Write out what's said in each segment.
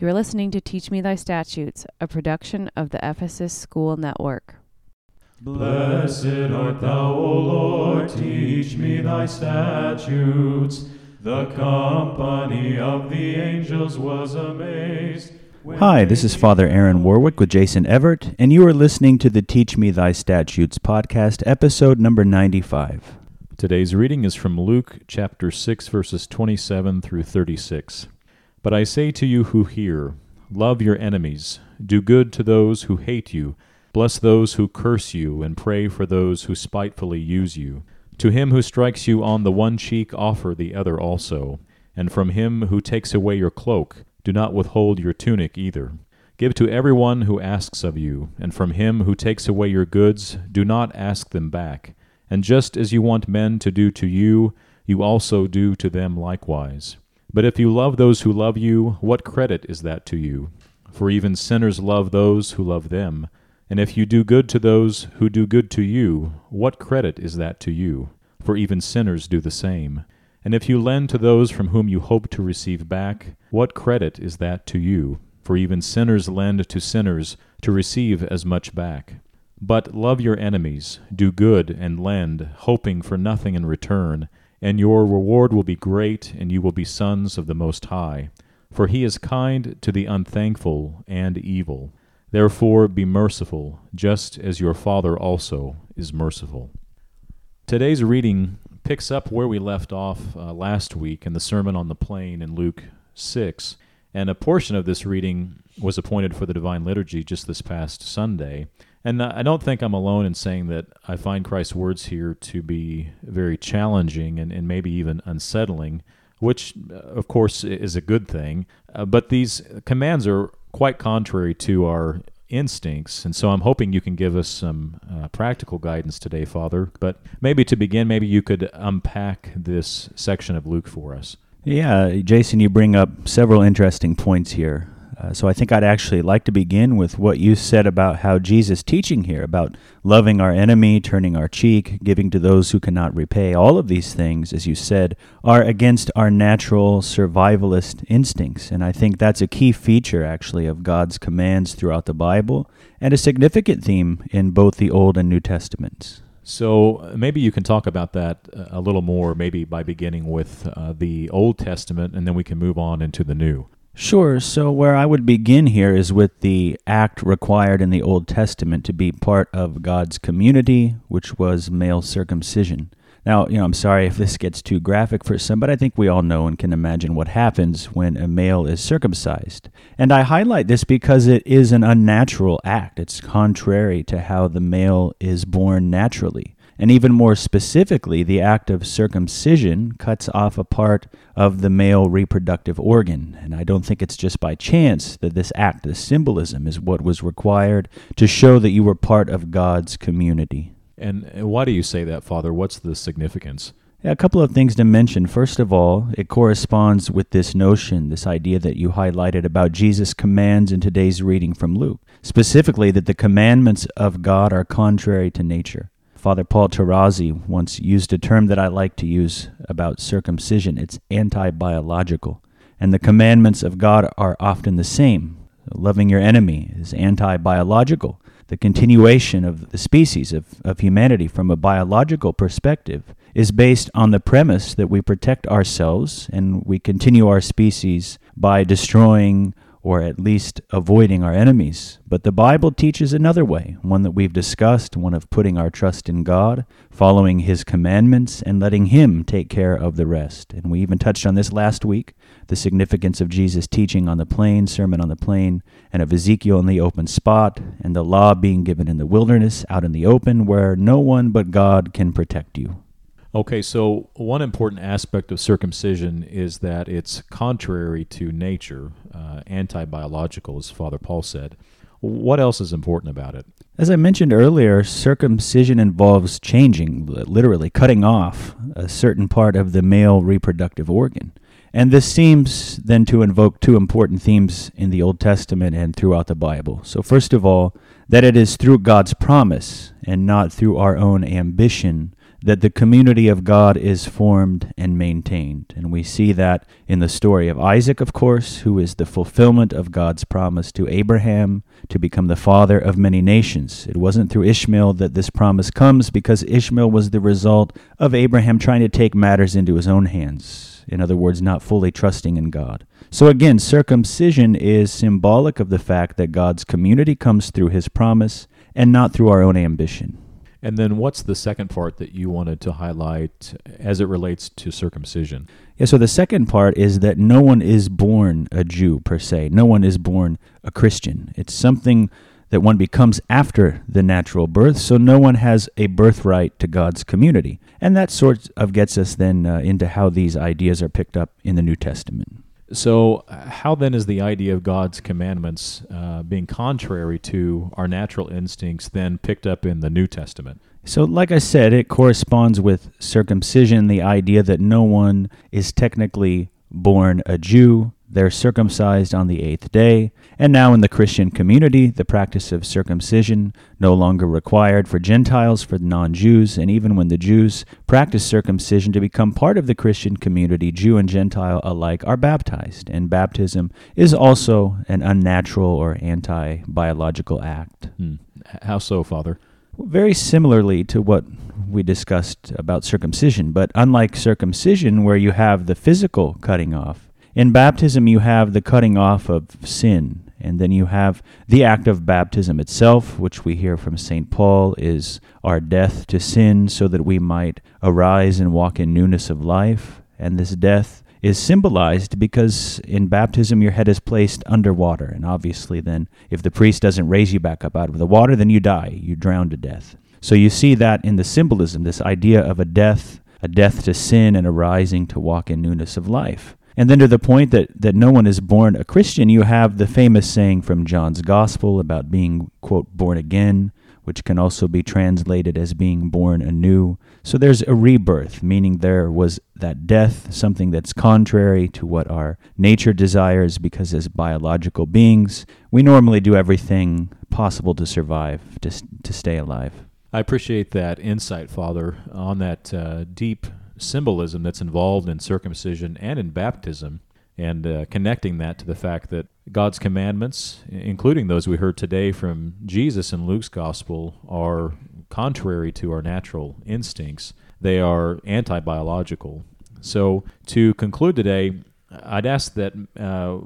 You're listening to Teach Me Thy Statutes, a production of the Ephesus School Network. Blessed art thou, O Lord, teach me thy statutes. The company of the angels was amazed. Hi, this is Father Aaron Warwick with Jason Everett, and you are listening to the Teach Me Thy Statutes podcast, episode number 95. Today's reading is from Luke chapter 6, verses 27 through 36. But I say to you who hear, love your enemies, do good to those who hate you, bless those who curse you, and pray for those who spitefully use you. To him who strikes you on the one cheek, offer the other also. And from him who takes away your cloak, do not withhold your tunic either. Give to everyone who asks of you, and from him who takes away your goods, do not ask them back. And just as you want men to do to you, you also do to them likewise. But if you love those who love you, what credit is that to you? For even sinners love those who love them. And if you do good to those who do good to you, what credit is that to you? For even sinners do the same. And if you lend to those from whom you hope to receive back, what credit is that to you? For even sinners lend to sinners to receive as much back. But love your enemies, do good, and lend, hoping for nothing in return and your reward will be great, and you will be sons of the Most High. For he is kind to the unthankful and evil. Therefore be merciful, just as your Father also is merciful. Today's reading picks up where we left off uh, last week in the Sermon on the Plain in Luke 6, and a portion of this reading was appointed for the Divine Liturgy just this past Sunday. And I don't think I'm alone in saying that I find Christ's words here to be very challenging and, and maybe even unsettling, which, uh, of course, is a good thing. Uh, but these commands are quite contrary to our instincts. And so I'm hoping you can give us some uh, practical guidance today, Father. But maybe to begin, maybe you could unpack this section of Luke for us. Yeah, Jason, you bring up several interesting points here. Uh, so I think I'd actually like to begin with what you said about how Jesus' teaching here about loving our enemy, turning our cheek, giving to those who cannot repay. All of these things, as you said, are against our natural survivalist instincts. And I think that's a key feature, actually, of God's commands throughout the Bible and a significant theme in both the Old and New Testaments. So uh, maybe you can talk about that uh, a little more, maybe by beginning with uh, the Old Testament, and then we can move on into the New. Sure. So, where I would begin here is with the act required in the Old Testament to be part of God's community, which was male circumcision. Now, you know, I'm sorry if this gets too graphic for some, but I think we all know and can imagine what happens when a male is circumcised. And I highlight this because it is an unnatural act. It's contrary to how the male is born naturally. And even more specifically, the act of circumcision cuts off a part of the male reproductive organ. And I don't think it's just by chance that this act, this symbolism, is what was required to show that you were part of God's community. And why do you say that, Father? What's the significance? Yeah, a couple of things to mention. First of all, it corresponds with this notion, this idea that you highlighted about Jesus' commands in today's reading from Luke, specifically that the commandments of God are contrary to nature. Father Paul Tarazi once used a term that I like to use about circumcision. It's anti biological. And the commandments of God are often the same. Loving your enemy is anti biological. The continuation of the species of, of humanity from a biological perspective is based on the premise that we protect ourselves and we continue our species by destroying or at least avoiding our enemies. But the Bible teaches another way, one that we've discussed, one of putting our trust in God, following His commandments, and letting Him take care of the rest. And we even touched on this last week the significance of Jesus' teaching on the plain, Sermon on the Plain, and of Ezekiel in the open spot, and the law being given in the wilderness, out in the open, where no one but God can protect you. Okay, so one important aspect of circumcision is that it's contrary to nature, uh, anti biological, as Father Paul said. What else is important about it? As I mentioned earlier, circumcision involves changing, literally cutting off a certain part of the male reproductive organ. And this seems then to invoke two important themes in the Old Testament and throughout the Bible. So, first of all, that it is through God's promise and not through our own ambition that the community of God is formed and maintained. And we see that in the story of Isaac, of course, who is the fulfillment of God's promise to Abraham to become the father of many nations. It wasn't through Ishmael that this promise comes because Ishmael was the result of Abraham trying to take matters into his own hands. In other words, not fully trusting in God. So again, circumcision is symbolic of the fact that God's community comes through his promise and not through our own ambition. And then what's the second part that you wanted to highlight as it relates to circumcision? Yeah, so the second part is that no one is born a Jew per se. No one is born a Christian. It's something that one becomes after the natural birth, so no one has a birthright to God's community. And that sort of gets us then uh, into how these ideas are picked up in the New Testament. So, how then is the idea of God's commandments uh, being contrary to our natural instincts then picked up in the New Testament? So, like I said, it corresponds with circumcision, the idea that no one is technically born a Jew, they're circumcised on the eighth day, and now in the Christian community, the practice of circumcision no longer required for Gentiles, for non Jews, and even when the Jews practice circumcision to become part of the Christian community, Jew and Gentile alike are baptized, and baptism is also an unnatural or anti biological act. Hmm. How so, Father? Very similarly to what we discussed about circumcision, but unlike circumcision, where you have the physical cutting off, in baptism, you have the cutting off of sin, and then you have the act of baptism itself, which we hear from St. Paul is our death to sin so that we might arise and walk in newness of life. And this death is symbolized because in baptism your head is placed under water. And obviously, then, if the priest doesn't raise you back up out of the water, then you die. You drown to death. So you see that in the symbolism, this idea of a death, a death to sin, and a rising to walk in newness of life. And then to the point that, that no one is born a Christian, you have the famous saying from John's Gospel about being, quote, born again, which can also be translated as being born anew. So there's a rebirth, meaning there was that death, something that's contrary to what our nature desires, because as biological beings, we normally do everything possible to survive, to, to stay alive. I appreciate that insight, Father, on that uh, deep symbolism that's involved in circumcision and in baptism, and uh, connecting that to the fact that God's commandments, including those we heard today from Jesus in Luke's gospel, are contrary to our natural instincts. They are anti biological. So, to conclude today, I'd ask that uh,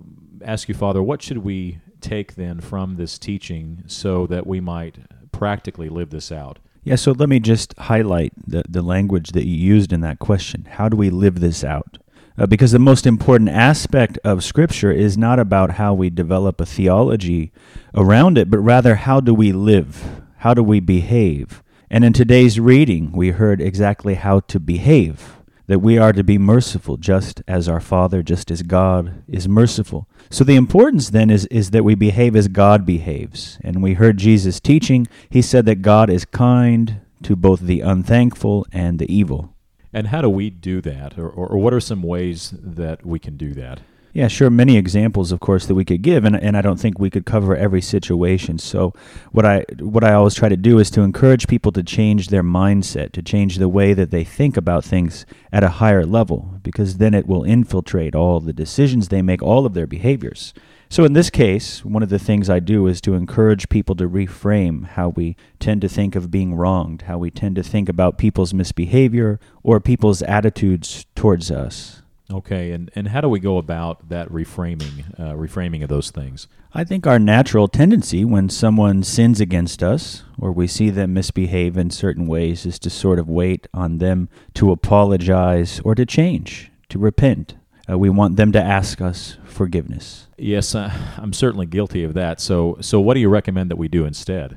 ask you, Father, what should we take then from this teaching so that we might practically live this out? Yeah, so let me just highlight the, the language that you used in that question. How do we live this out? Uh, because the most important aspect of Scripture is not about how we develop a theology around it, but rather how do we live? How do we behave? And in today's reading, we heard exactly how to behave that we are to be merciful just as our Father, just as God is merciful. So the importance then is, is that we behave as God behaves. And we heard Jesus teaching, he said that God is kind to both the unthankful and the evil. And how do we do that? Or, or, or what are some ways that we can do that? Yeah, sure. Many examples, of course, that we could give, and, and I don't think we could cover every situation. So, what I what I always try to do is to encourage people to change their mindset, to change the way that they think about things at a higher level, because then it will infiltrate all the decisions they make, all of their behaviors. So, in this case, one of the things I do is to encourage people to reframe how we tend to think of being wronged, how we tend to think about people's misbehavior or people's attitudes towards us. Okay, and, and how do we go about that reframing, uh, reframing of those things? I think our natural tendency when someone sins against us or we see them misbehave in certain ways is to sort of wait on them to apologize or to change, to repent. Uh, we want them to ask us forgiveness. Yes, uh, I'm certainly guilty of that. So, so what do you recommend that we do instead?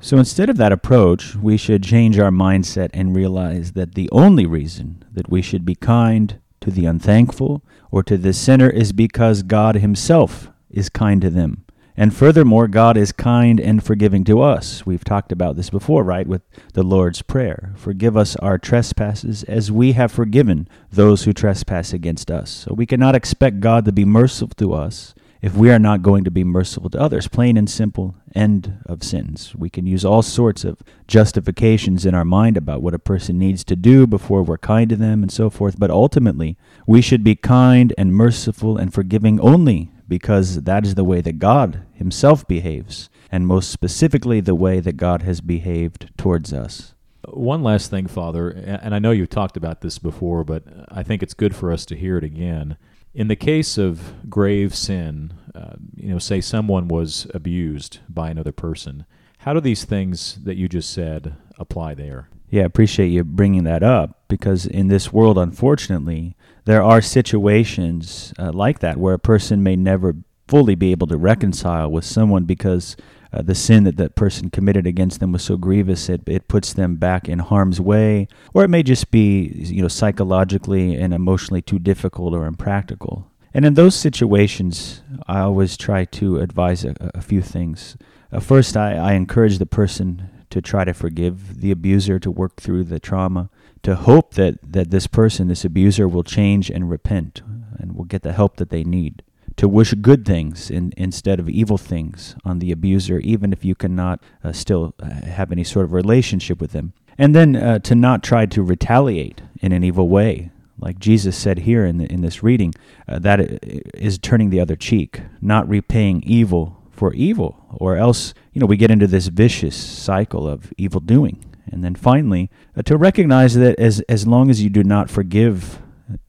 So instead of that approach, we should change our mindset and realize that the only reason that we should be kind, to the unthankful or to the sinner is because God Himself is kind to them. And furthermore, God is kind and forgiving to us. We've talked about this before, right, with the Lord's Prayer. Forgive us our trespasses as we have forgiven those who trespass against us. So we cannot expect God to be merciful to us if we are not going to be merciful to others. Plain and simple, end of sentence. We can use all sorts of justifications in our mind about what a person needs to do before we're kind to them and so forth, but ultimately, we should be kind and merciful and forgiving only because that is the way that God Himself behaves, and most specifically, the way that God has behaved towards us. One last thing, Father, and I know you've talked about this before, but I think it's good for us to hear it again. In the case of grave sin, uh, you know, say someone was abused by another person, how do these things that you just said apply there? Yeah, I appreciate you bringing that up because in this world, unfortunately, there are situations uh, like that where a person may never fully be able to reconcile with someone because uh, the sin that that person committed against them was so grievous it, it puts them back in harm's way. Or it may just be you know psychologically and emotionally too difficult or impractical. And in those situations i always try to advise a, a few things. Uh, first I, I encourage the person to try to forgive the abuser to work through the trauma to hope that, that this person this abuser will change and repent and will get the help that they need to wish good things in, instead of evil things on the abuser, even if you cannot uh, still uh, have any sort of relationship with them. And then uh, to not try to retaliate in an evil way. Like Jesus said here in, the, in this reading, uh, that is turning the other cheek, not repaying evil for evil, or else, you know, we get into this vicious cycle of evil doing. And then finally, uh, to recognize that as, as long as you do not forgive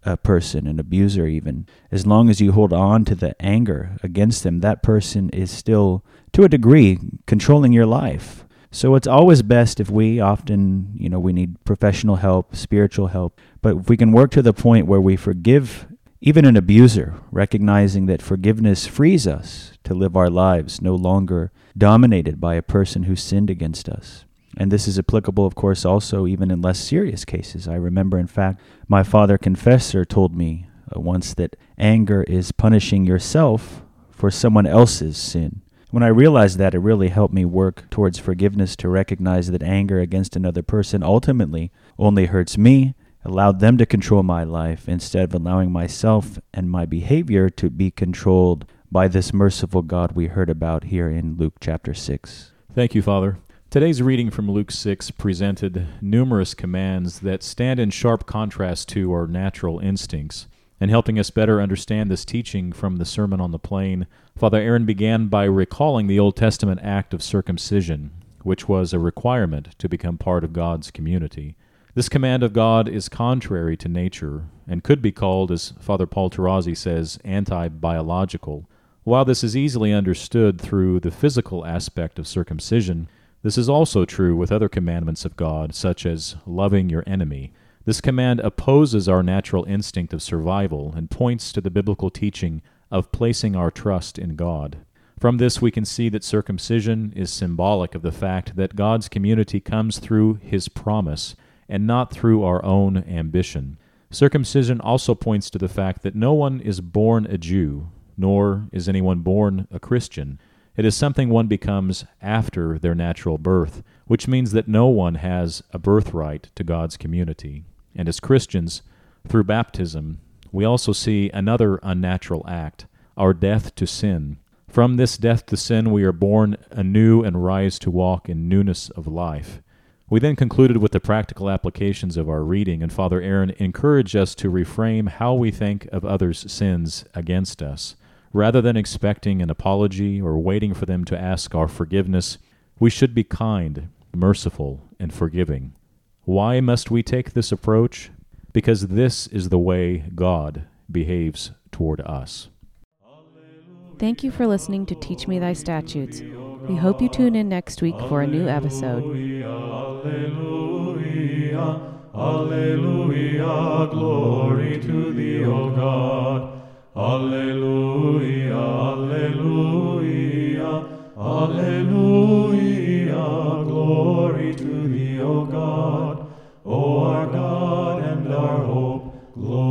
a person, an abuser even, as long as you hold on to the anger against them, that person is still, to a degree, controlling your life. So it's always best if we often, you know, we need professional help, spiritual help, but if we can work to the point where we forgive even an abuser, recognizing that forgiveness frees us to live our lives no longer dominated by a person who sinned against us. And this is applicable, of course, also even in less serious cases. I remember, in fact, my father confessor told me uh, once that anger is punishing yourself for someone else's sin. When I realized that, it really helped me work towards forgiveness to recognize that anger against another person ultimately only hurts me, allowed them to control my life instead of allowing myself and my behavior to be controlled by this merciful God we heard about here in Luke chapter 6. Thank you, Father. Today's reading from Luke 6 presented numerous commands that stand in sharp contrast to our natural instincts. And helping us better understand this teaching from the Sermon on the Plain, Father Aaron began by recalling the Old Testament act of circumcision, which was a requirement to become part of God's community. This command of God is contrary to nature and could be called, as Father Paul Tarazi says, anti biological. While this is easily understood through the physical aspect of circumcision, this is also true with other commandments of God, such as loving your enemy. This command opposes our natural instinct of survival and points to the biblical teaching of placing our trust in God. From this, we can see that circumcision is symbolic of the fact that God's community comes through His promise and not through our own ambition. Circumcision also points to the fact that no one is born a Jew, nor is anyone born a Christian. It is something one becomes after their natural birth, which means that no one has a birthright to God's community. And as Christians, through baptism, we also see another unnatural act, our death to sin. From this death to sin, we are born anew and rise to walk in newness of life. We then concluded with the practical applications of our reading, and Father Aaron encouraged us to reframe how we think of others' sins against us. Rather than expecting an apology or waiting for them to ask our forgiveness, we should be kind, merciful, and forgiving. Why must we take this approach? Because this is the way God behaves toward us. Thank you for listening to Teach Me Thy Statutes. We hope you tune in next week for a new episode. Alleluia, Alleluia, glory to thee, O God. Alleluia, Alleluia, Alleluia, glory to thee, O God, O our God and our hope, glory.